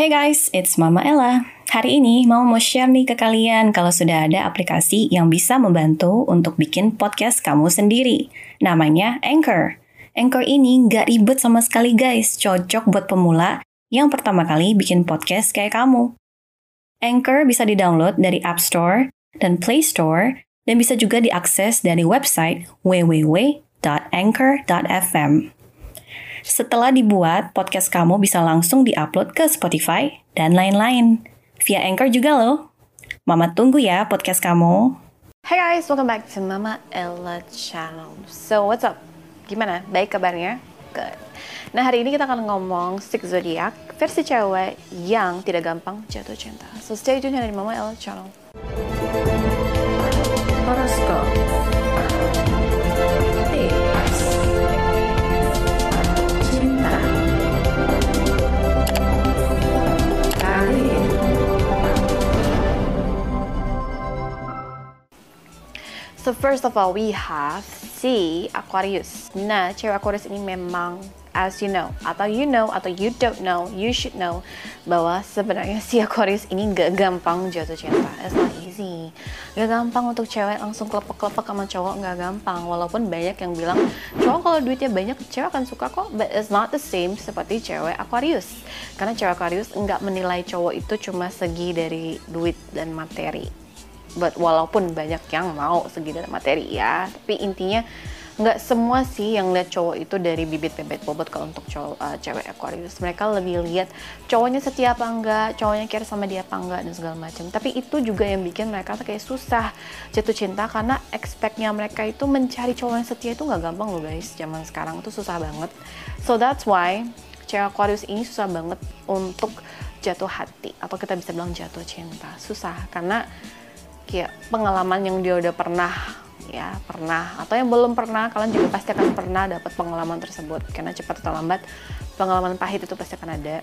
Hey guys, it's Mama Ella. Hari ini mau mau share nih ke kalian kalau sudah ada aplikasi yang bisa membantu untuk bikin podcast kamu sendiri. Namanya Anchor. Anchor ini nggak ribet sama sekali guys, cocok buat pemula yang pertama kali bikin podcast kayak kamu. Anchor bisa di-download dari App Store dan Play Store dan bisa juga diakses dari website www.anchor.fm. Setelah dibuat, podcast kamu bisa langsung diupload ke Spotify dan lain-lain. Via Anchor juga loh. Mama tunggu ya podcast kamu. Hai guys, welcome back to Mama Ella Channel. So, what's up? Gimana? Baik kabarnya? Good. Nah, hari ini kita akan ngomong Six Zodiac versi cewek yang tidak gampang jatuh cinta. So, stay tune di Mama Ella Channel. Horoscope So, first of all, we have si Aquarius. Nah, cewek Aquarius ini memang as you know, atau you know, atau you don't know, you should know bahwa sebenarnya si Aquarius ini gak gampang jatuh cinta. It's not easy. Gak gampang untuk cewek langsung kelepek-kelepek sama cowok, gak gampang. Walaupun banyak yang bilang, cowok kalau duitnya banyak, cewek akan suka kok. But it's not the same seperti cewek Aquarius. Karena cewek Aquarius nggak menilai cowok itu cuma segi dari duit dan materi but walaupun banyak yang mau segi dari materi ya. Tapi intinya nggak semua sih yang lihat cowok itu dari bibit bebet bobot kalau untuk cowok uh, cewek Aquarius. Mereka lebih lihat cowoknya setia apa enggak cowoknya care sama dia apa enggak dan segala macam. Tapi itu juga yang bikin mereka tuh kayak susah jatuh cinta karena expectnya mereka itu mencari cowok yang setia itu nggak gampang loh guys. Zaman sekarang itu susah banget. So that's why cewek Aquarius ini susah banget untuk jatuh hati. Atau kita bisa bilang jatuh cinta. Susah karena kayak pengalaman yang dia udah pernah ya pernah atau yang belum pernah kalian juga pasti akan pernah dapat pengalaman tersebut. Karena cepat atau lambat pengalaman pahit itu pasti akan ada.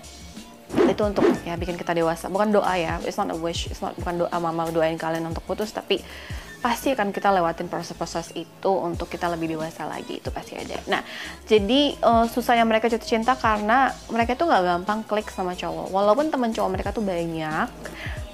Itu untuk ya bikin kita dewasa. Bukan doa ya. It's not a wish it's not bukan doa mama doain kalian untuk putus. Tapi pasti akan kita lewatin proses-proses itu untuk kita lebih dewasa lagi. Itu pasti ada. Nah jadi uh, susahnya mereka jatuh cinta karena mereka tuh nggak gampang klik sama cowok. Walaupun teman cowok mereka tuh banyak,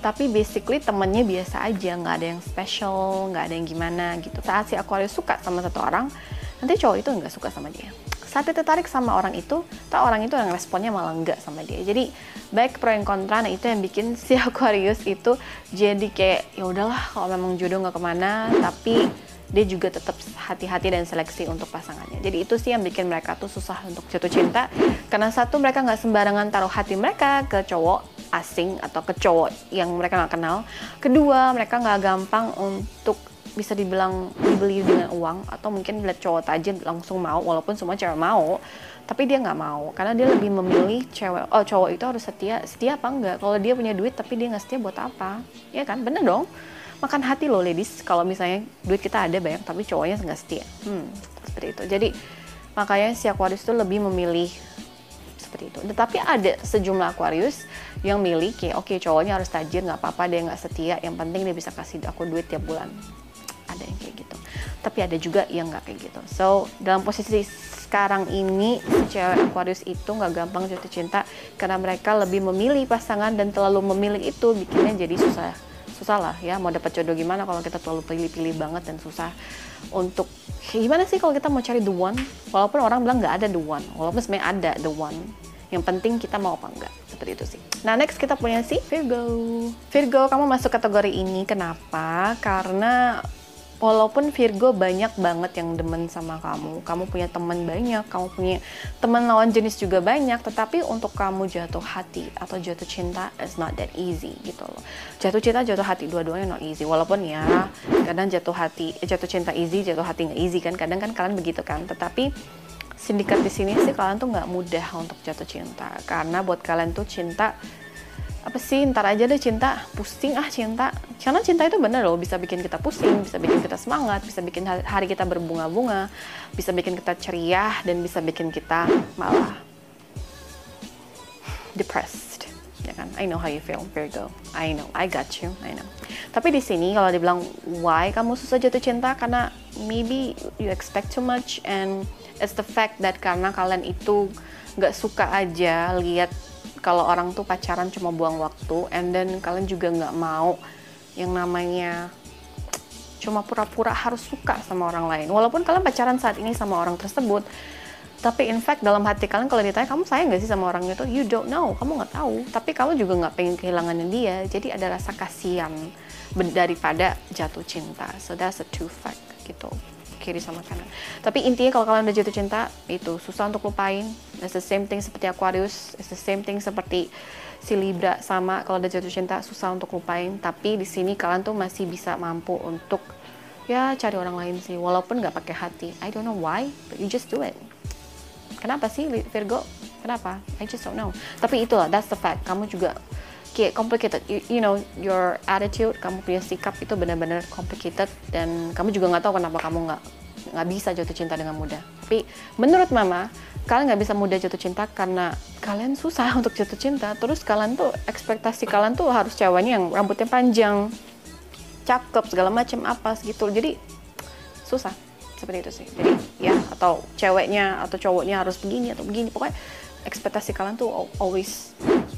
tapi basically temennya biasa aja, nggak ada yang special, nggak ada yang gimana gitu. Saat si Aquarius suka sama satu orang, nanti cowok itu nggak suka sama dia saat dia tertarik sama orang itu, tak orang itu yang responnya malah enggak sama dia. Jadi baik pro dan kontra, nah itu yang bikin si Aquarius itu jadi kayak ya udahlah kalau memang jodoh nggak ke mana, tapi dia juga tetap hati-hati dan seleksi untuk pasangannya. Jadi itu sih yang bikin mereka tuh susah untuk jatuh cinta. Karena satu mereka nggak sembarangan taruh hati mereka ke cowok asing atau ke cowok yang mereka nggak kenal. Kedua mereka nggak gampang untuk bisa dibilang dibeli dengan uang atau mungkin lihat cowok tajir langsung mau walaupun semua cewek mau tapi dia nggak mau karena dia lebih memilih cewek oh cowok itu harus setia setia apa enggak kalau dia punya duit tapi dia nggak setia buat apa? Ya kan? Bener dong. Makan hati loh ladies kalau misalnya duit kita ada banyak tapi cowoknya nggak setia. Hmm seperti itu. Jadi makanya si Aquarius itu lebih memilih seperti itu. Tetapi ada sejumlah Aquarius yang milih kayak oke okay, cowoknya harus tajir nggak apa-apa dia nggak setia yang penting dia bisa kasih aku duit tiap bulan. Ada yang kayak gitu. Tapi ada juga yang nggak kayak gitu. So dalam posisi sekarang ini cewek Aquarius itu nggak gampang jatuh cinta karena mereka lebih memilih pasangan dan terlalu memilih itu bikinnya jadi susah susah lah ya mau dapat jodoh gimana kalau kita terlalu pilih-pilih banget dan susah untuk gimana sih kalau kita mau cari the one? Walaupun orang bilang nggak ada the one walaupun sebenarnya ada the one. Yang penting kita mau apa enggak seperti itu sih. Nah next kita punya si Virgo. Virgo kamu masuk kategori ini kenapa? Karena walaupun Virgo banyak banget yang demen sama kamu, kamu punya teman banyak, kamu punya teman lawan jenis juga banyak, tetapi untuk kamu jatuh hati atau jatuh cinta is not that easy gitu loh. Jatuh cinta, jatuh hati dua-duanya not easy. Walaupun ya kadang jatuh hati, eh, jatuh cinta easy, jatuh hati nggak easy kan. Kadang kan kalian begitu kan. Tetapi sindikat di sini sih kalian tuh nggak mudah untuk jatuh cinta karena buat kalian tuh cinta apa sih? Ntar aja deh cinta. Pusing ah cinta. Karena cinta itu bener loh bisa bikin kita pusing bisa bikin kita semangat bisa bikin hari kita berbunga-bunga bisa bikin kita ceria dan bisa bikin kita malah depressed. Ya kan? I know how you feel Virgo I know I got you I know. Tapi di sini kalau dibilang why kamu susah jatuh cinta? Karena maybe you expect too much and it's the fact that karena kalian itu nggak suka aja lihat kalau orang tuh pacaran cuma buang waktu and then kalian juga nggak mau yang namanya cuma pura-pura harus suka sama orang lain. Walaupun kalian pacaran saat ini sama orang tersebut tapi in fact dalam hati kalian kalau ditanya kamu sayang gak sih sama orang itu you don't know kamu nggak tahu. Tapi kamu juga nggak pengen kehilangan dia. Jadi ada rasa kasihan daripada jatuh cinta. So that's a two fact gitu kiri sama kanan. Tapi intinya kalau kalian udah jatuh cinta, itu susah untuk lupain. It's the same thing seperti Aquarius, it's the same thing seperti si Libra sama kalau udah jatuh cinta susah untuk lupain. Tapi di sini kalian tuh masih bisa mampu untuk ya cari orang lain sih, walaupun nggak pakai hati. I don't know why, but you just do it. Kenapa sih Virgo? Kenapa? I just don't know. Tapi itulah, that's the fact. Kamu juga kayak complicated. You, you know your attitude kamu punya sikap itu benar-benar complicated dan kamu juga nggak tahu kenapa kamu nggak nggak bisa jatuh cinta dengan mudah. Tapi menurut mama kalian nggak bisa mudah jatuh cinta karena kalian susah untuk jatuh cinta. Terus kalian tuh ekspektasi kalian tuh harus ceweknya yang rambutnya panjang cakep segala macam apa gitu. Jadi susah. Seperti itu sih. Jadi ya atau ceweknya atau cowoknya harus begini atau begini. Pokoknya ekspektasi kalian tuh always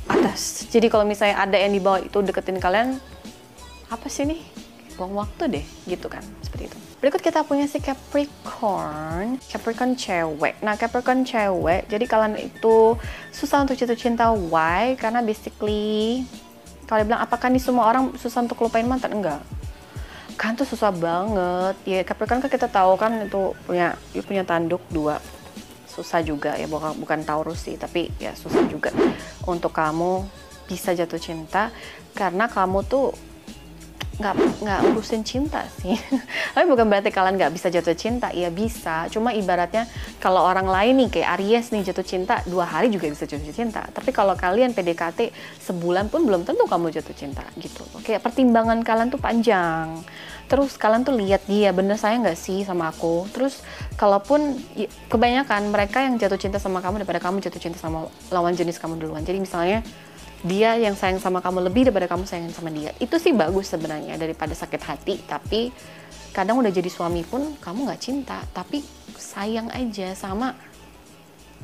atas. Jadi kalau misalnya ada yang di bawah itu deketin kalian, apa sih nih? Buang waktu deh, gitu kan. Seperti itu. Berikut kita punya si Capricorn. Capricorn cewek. Nah, Capricorn cewek, jadi kalian itu susah untuk jatuh cinta. Why? Karena basically, kalau bilang apakah nih semua orang susah untuk lupain mantan? Enggak. Kan tuh susah banget. Ya, Capricorn kan kita tahu kan itu punya punya tanduk dua susah juga ya bukan bukan Taurus sih tapi ya susah juga untuk kamu bisa jatuh cinta karena kamu tuh nggak nggak urusin cinta sih. Tapi bukan berarti kalian nggak bisa jatuh cinta ya bisa. Cuma ibaratnya kalau orang lain nih kayak Aries nih jatuh cinta dua hari juga bisa jatuh cinta. Tapi kalau kalian PDKT sebulan pun belum tentu kamu jatuh cinta gitu. Kayak pertimbangan kalian tuh panjang terus kalian tuh lihat dia bener saya nggak sih sama aku? Terus kalaupun kebanyakan mereka yang jatuh cinta sama kamu daripada kamu jatuh cinta sama lawan jenis kamu duluan. Jadi misalnya dia yang sayang sama kamu lebih daripada kamu sayang sama dia itu sih bagus sebenarnya daripada sakit hati. Tapi kadang udah jadi suami pun kamu nggak cinta tapi sayang aja sama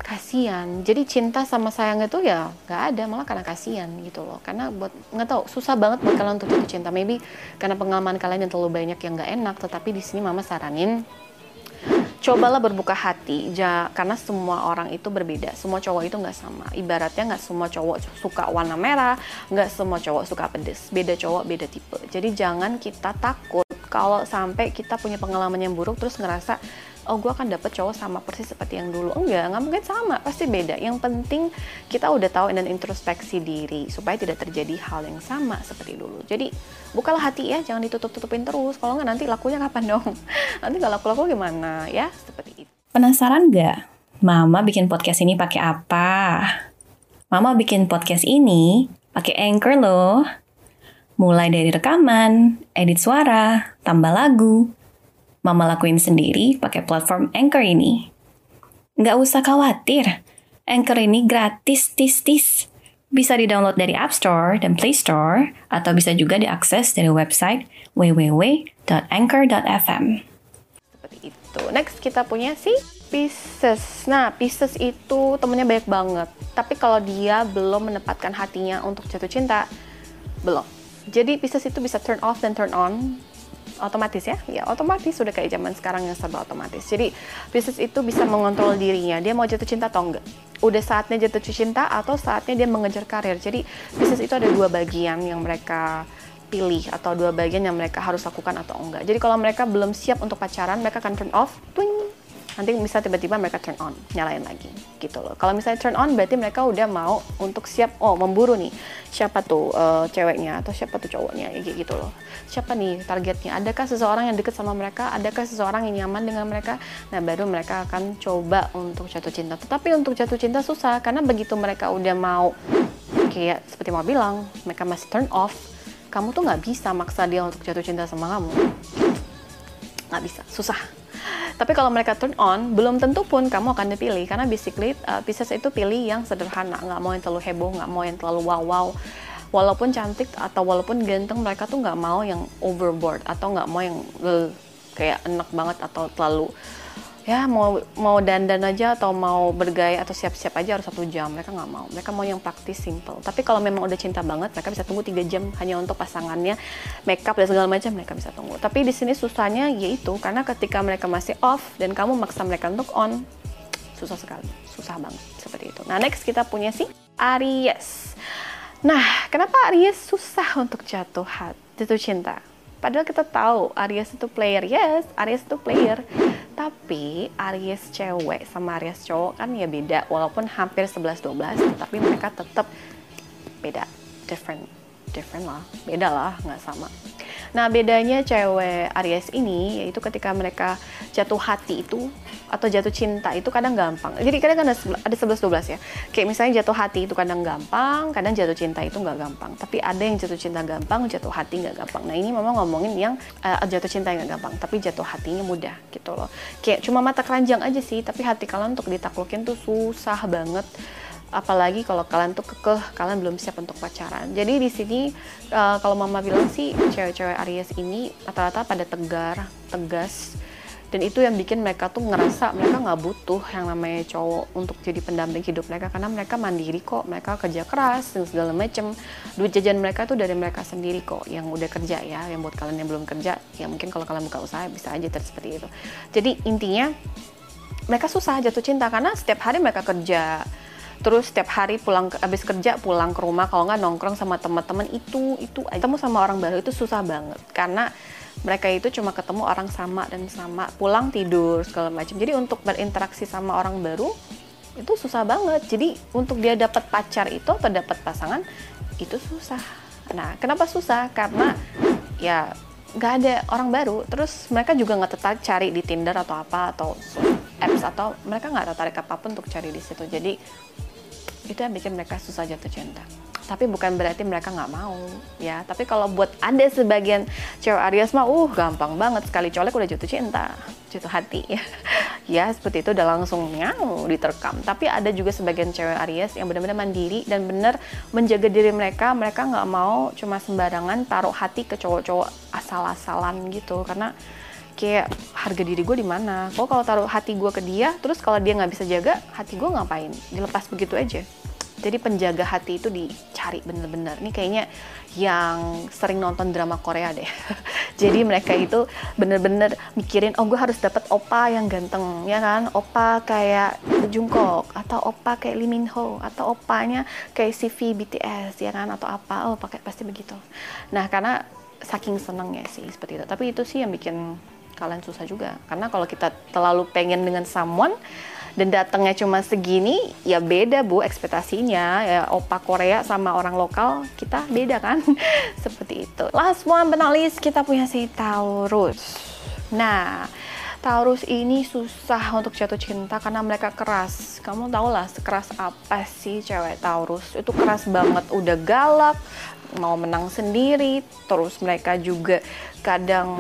kasihan jadi cinta sama sayang itu ya nggak ada malah karena kasihan gitu loh. Karena buat nggak tahu susah banget buat kalian untuk jatuh cinta. Maybe karena pengalaman kalian yang terlalu banyak yang nggak enak tetapi di sini mama saranin cobalah berbuka hati. Ja, karena semua orang itu berbeda. Semua cowok itu nggak sama. Ibaratnya nggak semua cowok suka warna merah nggak semua cowok suka pedes. Beda cowok beda tipe. Jadi jangan kita takut kalau sampai kita punya pengalaman yang buruk terus ngerasa oh gue akan dapet cowok sama persis seperti yang dulu. Enggak nggak mungkin sama pasti beda. Yang penting kita udah tahu dan introspeksi diri supaya tidak terjadi hal yang sama seperti dulu. Jadi bukalah hati ya jangan ditutup tutupin terus. Kalau nggak nanti lakunya kapan dong? Nanti nggak laku laku gimana ya? Seperti itu. Penasaran nggak? Mama bikin podcast ini pakai apa? Mama bikin podcast ini pakai anchor loh. Mulai dari rekaman edit suara tambah lagu Mama lakuin sendiri pakai platform Anchor ini. Nggak usah khawatir, Anchor ini gratis tis-tis. Bisa di-download dari App Store dan Play Store, atau bisa juga diakses dari website www.anchor.fm. Seperti itu. Next kita punya si Pisces. Nah, Pisces itu temennya banyak banget. Tapi kalau dia belum menempatkan hatinya untuk jatuh cinta, belum. Jadi Pisces itu bisa turn off dan turn on otomatis ya? Ya otomatis. Sudah kayak zaman sekarang yang serba otomatis. Jadi bisnis itu bisa mengontrol dirinya. Dia mau jatuh cinta atau enggak? Udah saatnya jatuh cinta atau saatnya dia mengejar karir? Jadi bisnis itu ada dua bagian yang mereka pilih atau dua bagian yang mereka harus lakukan atau enggak. Jadi kalau mereka belum siap untuk pacaran mereka akan turn off twing nanti bisa tiba-tiba mereka turn on nyalain lagi gitu loh. Kalau misalnya turn on berarti mereka udah mau untuk siap oh memburu nih. Siapa tuh uh, ceweknya atau siapa tuh cowoknya ya gitu loh. Siapa nih targetnya? Adakah seseorang yang deket sama mereka? Adakah seseorang yang nyaman dengan mereka? Nah baru mereka akan coba untuk jatuh cinta. Tetapi untuk jatuh cinta susah karena begitu mereka udah mau kayak seperti mau bilang mereka masih turn off kamu tuh nggak bisa maksa dia untuk jatuh cinta sama kamu. Nggak bisa susah tapi kalau mereka turn on, belum tentu pun kamu akan dipilih karena basically uh, Pisces itu pilih yang sederhana, nggak mau yang terlalu heboh, nggak mau yang terlalu wow wow. Walaupun cantik atau walaupun ganteng, mereka tuh nggak mau yang overboard atau nggak mau yang uh, kayak enak banget atau terlalu ya mau mau dandan aja atau mau bergaya atau siap-siap aja harus satu jam. Mereka nggak mau. Mereka mau yang praktis simple. Tapi kalau memang udah cinta banget mereka bisa tunggu tiga jam hanya untuk pasangannya makeup dan segala macam mereka bisa tunggu. Tapi di sini susahnya yaitu karena ketika mereka masih off dan kamu maksa mereka untuk on susah sekali. Susah banget seperti itu. Nah next kita punya si Aries. Nah kenapa Aries susah untuk jatuh hati jatuh cinta Padahal kita tahu Aries itu player, yes, Aries itu player. Tapi Aries cewek sama Aries cowok kan ya beda, walaupun hampir 11-12, tapi mereka tetap beda, different, different lah, beda lah, nggak sama. Nah bedanya cewek Aries ini yaitu ketika mereka jatuh hati itu atau jatuh cinta itu kadang gampang. Jadi kadang ada ada 11 12 ya. Kayak misalnya jatuh hati itu kadang gampang, kadang jatuh cinta itu nggak gampang. Tapi ada yang jatuh cinta gampang, jatuh hati nggak gampang. Nah ini memang ngomongin yang uh, jatuh cinta yang nggak gampang, tapi jatuh hatinya mudah gitu loh. Kayak cuma mata keranjang aja sih, tapi hati kalian untuk ditaklukin tuh susah banget apalagi kalau kalian tuh kekeh kalian belum siap untuk pacaran. Jadi di sini uh, kalau mama bilang sih cewek-cewek Aries ini rata-rata pada tegar tegas. Dan itu yang bikin mereka tuh ngerasa mereka nggak butuh yang namanya cowok untuk jadi pendamping hidup mereka. Karena mereka mandiri kok mereka kerja keras dan segala macem. Duit jajan mereka tuh dari mereka sendiri kok yang udah kerja ya. Yang buat kalian yang belum kerja ya mungkin kalau kalian buka usaha bisa aja terus seperti itu. Jadi intinya mereka susah jatuh cinta. Karena setiap hari mereka kerja terus setiap hari pulang habis kerja pulang ke rumah kalau nggak nongkrong sama teman-teman itu itu aja. Ketemu sama orang baru itu susah banget karena mereka itu cuma ketemu orang sama dan sama pulang tidur segala macam. Jadi untuk berinteraksi sama orang baru itu susah banget. Jadi untuk dia dapat pacar itu atau dapat pasangan itu susah. Nah kenapa susah? Karena ya nggak ada orang baru. Terus mereka juga nggak tertarik cari di Tinder atau apa atau apps atau mereka nggak tertarik apa pun untuk cari di situ. Jadi itu yang bikin mereka susah jatuh cinta. Tapi bukan berarti mereka nggak mau ya. Tapi kalau buat ada sebagian cewek Aries mah uh gampang banget sekali. Colek udah jatuh cinta jatuh hati. Ya ya seperti itu udah langsung nyau diterkam. Tapi ada juga sebagian cewek Aries yang benar-benar mandiri dan benar menjaga diri mereka. Mereka nggak mau cuma sembarangan taruh hati ke cowok-cowok asal-asalan gitu. Karena kayak harga diri gue di mana? Kok kalau taruh hati gue ke dia terus kalau dia nggak bisa jaga hati gue ngapain? Dilepas begitu aja. Jadi penjaga hati itu dicari bener-bener. Ini kayaknya yang sering nonton drama Korea deh. Jadi mereka itu bener-bener mikirin oh gue harus dapat opa yang ganteng ya kan? Opa kayak Jungkook atau opa kayak Lee Min Ho atau opanya kayak CV BTS ya kan? Atau apa? Oh pakai pasti begitu. Nah karena saking senengnya sih seperti itu. Tapi itu sih yang bikin kalian susah juga. Karena kalau kita terlalu pengen dengan someone dan datangnya cuma segini ya beda bu ekspektasinya. Ya opa Korea sama orang lokal kita beda kan? Seperti itu. Last one penalis kita punya si Taurus. Nah Taurus ini susah untuk jatuh cinta karena mereka keras. Kamu tau lah sekeras apa sih cewek Taurus? Itu keras banget, udah galak, mau menang sendiri, terus mereka juga kadang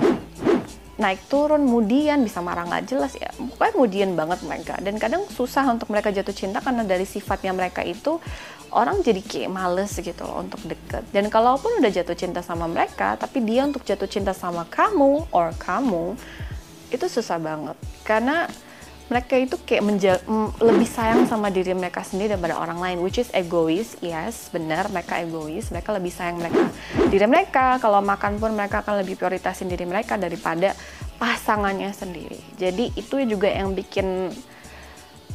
naik turun kemudian bisa marah nggak jelas ya. Pokoknya kemudian banget mereka. Dan kadang susah untuk mereka jatuh cinta karena dari sifatnya mereka itu orang jadi kayak males gitu loh untuk deket. Dan kalaupun udah jatuh cinta sama mereka tapi dia untuk jatuh cinta sama kamu or kamu itu susah banget. Karena mereka itu kayak menja- lebih sayang sama diri mereka sendiri daripada orang lain which is egois yes benar mereka egois mereka lebih sayang mereka diri mereka. Kalau makan pun mereka akan lebih prioritasin diri mereka daripada pasangannya sendiri. Jadi itu juga yang bikin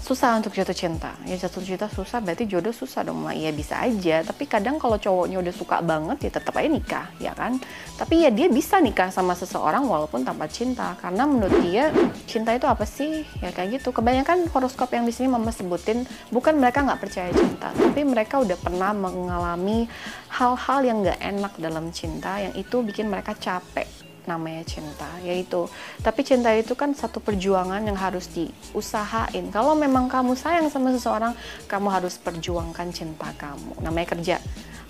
susah untuk jatuh cinta. Ya jatuh cinta susah berarti jodoh susah dong. Ya bisa aja. Tapi kadang kalau cowoknya udah suka banget ya tetap aja nikah ya kan? Tapi ya dia bisa nikah sama seseorang walaupun tanpa cinta. Karena menurut dia cinta itu apa sih? Ya kayak gitu. Kebanyakan horoskop yang di sini mama sebutin bukan mereka nggak percaya cinta tapi mereka udah pernah mengalami hal-hal yang nggak enak dalam cinta yang itu bikin mereka capek namanya cinta yaitu. Tapi cinta itu kan satu perjuangan yang harus diusahain. Kalau memang kamu sayang sama seseorang kamu harus perjuangkan cinta kamu. Namanya kerja.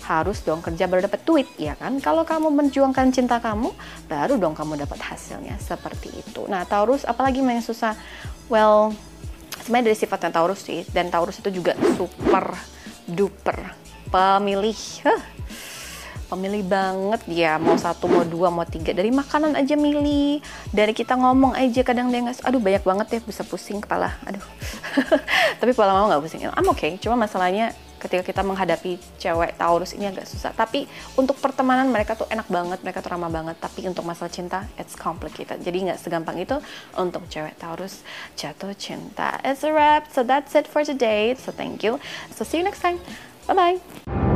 Harus dong kerja baru dapat duit ya kan? Kalau kamu menjuangkan cinta kamu baru dong kamu dapat hasilnya. Seperti itu. Nah Taurus apalagi yang susah? Well sebenarnya dari sifatnya Taurus sih. Dan Taurus itu juga super duper pemilih. Huh pemilih banget dia mau satu mau dua mau tiga dari makanan aja milih dari kita ngomong aja kadang dia nggak aduh banyak banget ya bisa pusing kepala aduh tapi pola mau nggak pusing I'm okay cuma masalahnya ketika kita menghadapi cewek Taurus ini agak susah. Tapi untuk pertemanan mereka tuh enak banget, mereka tuh ramah banget. Tapi untuk masalah cinta, it's complicated. Jadi nggak segampang itu untuk cewek Taurus jatuh cinta. It's a wrap. So that's it for today. So thank you. So see you next time. Bye bye.